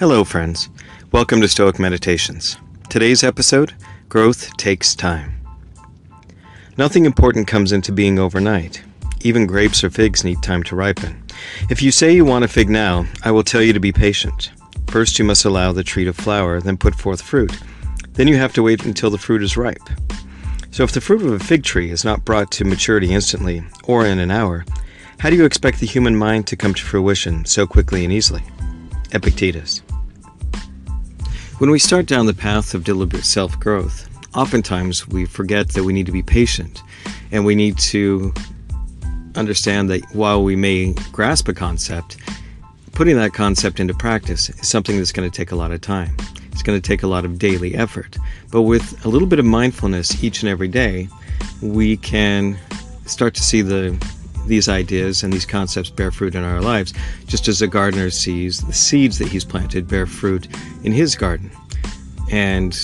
Hello, friends. Welcome to Stoic Meditations. Today's episode Growth Takes Time. Nothing important comes into being overnight. Even grapes or figs need time to ripen. If you say you want a fig now, I will tell you to be patient. First, you must allow the tree to flower, then put forth fruit. Then you have to wait until the fruit is ripe. So, if the fruit of a fig tree is not brought to maturity instantly or in an hour, how do you expect the human mind to come to fruition so quickly and easily? Epictetus. When we start down the path of deliberate self growth, oftentimes we forget that we need to be patient and we need to understand that while we may grasp a concept, putting that concept into practice is something that's going to take a lot of time. It's going to take a lot of daily effort. But with a little bit of mindfulness each and every day, we can start to see the these ideas and these concepts bear fruit in our lives, just as a gardener sees the seeds that he's planted bear fruit in his garden. And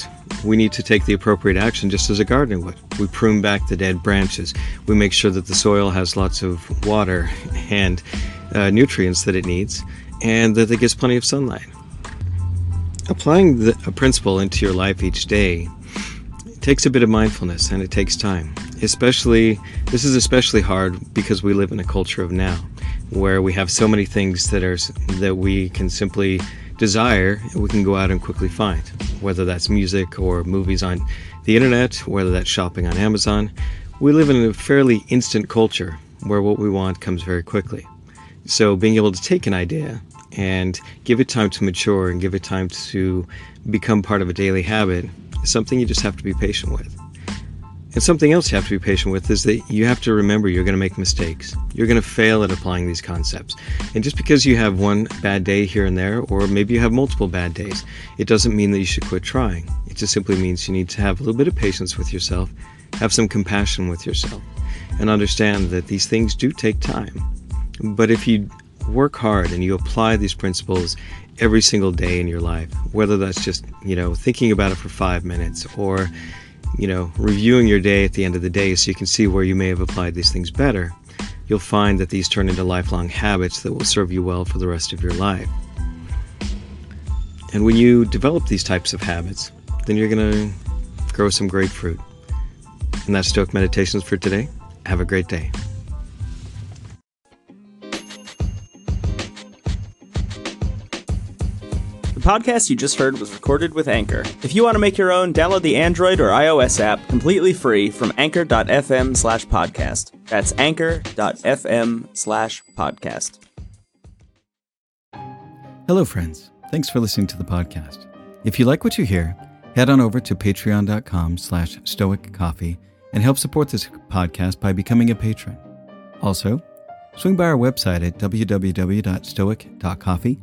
we need to take the appropriate action just as a gardener would. We prune back the dead branches. We make sure that the soil has lots of water and uh, nutrients that it needs and that it gets plenty of sunlight. Applying the, a principle into your life each day takes a bit of mindfulness and it takes time. Especially, this is especially hard because we live in a culture of now, where we have so many things that are that we can simply desire and we can go out and quickly find. Whether that's music or movies on the internet, whether that's shopping on Amazon, we live in a fairly instant culture where what we want comes very quickly. So, being able to take an idea and give it time to mature and give it time to become part of a daily habit is something you just have to be patient with. And something else you have to be patient with is that you have to remember you're going to make mistakes. You're going to fail at applying these concepts. And just because you have one bad day here and there, or maybe you have multiple bad days, it doesn't mean that you should quit trying. It just simply means you need to have a little bit of patience with yourself, have some compassion with yourself, and understand that these things do take time. But if you work hard and you apply these principles every single day in your life, whether that's just, you know, thinking about it for five minutes or, you know, reviewing your day at the end of the day so you can see where you may have applied these things better, you'll find that these turn into lifelong habits that will serve you well for the rest of your life. And when you develop these types of habits, then you're going to grow some great fruit. And that's Stoic Meditations for today. Have a great day. The podcast you just heard was recorded with Anchor. If you want to make your own, download the Android or iOS app completely free from anchor.fm slash podcast. That's anchor.fm slash podcast. Hello, friends. Thanks for listening to the podcast. If you like what you hear, head on over to patreon.com slash stoic coffee and help support this podcast by becoming a patron. Also, swing by our website at www.stoic.coffee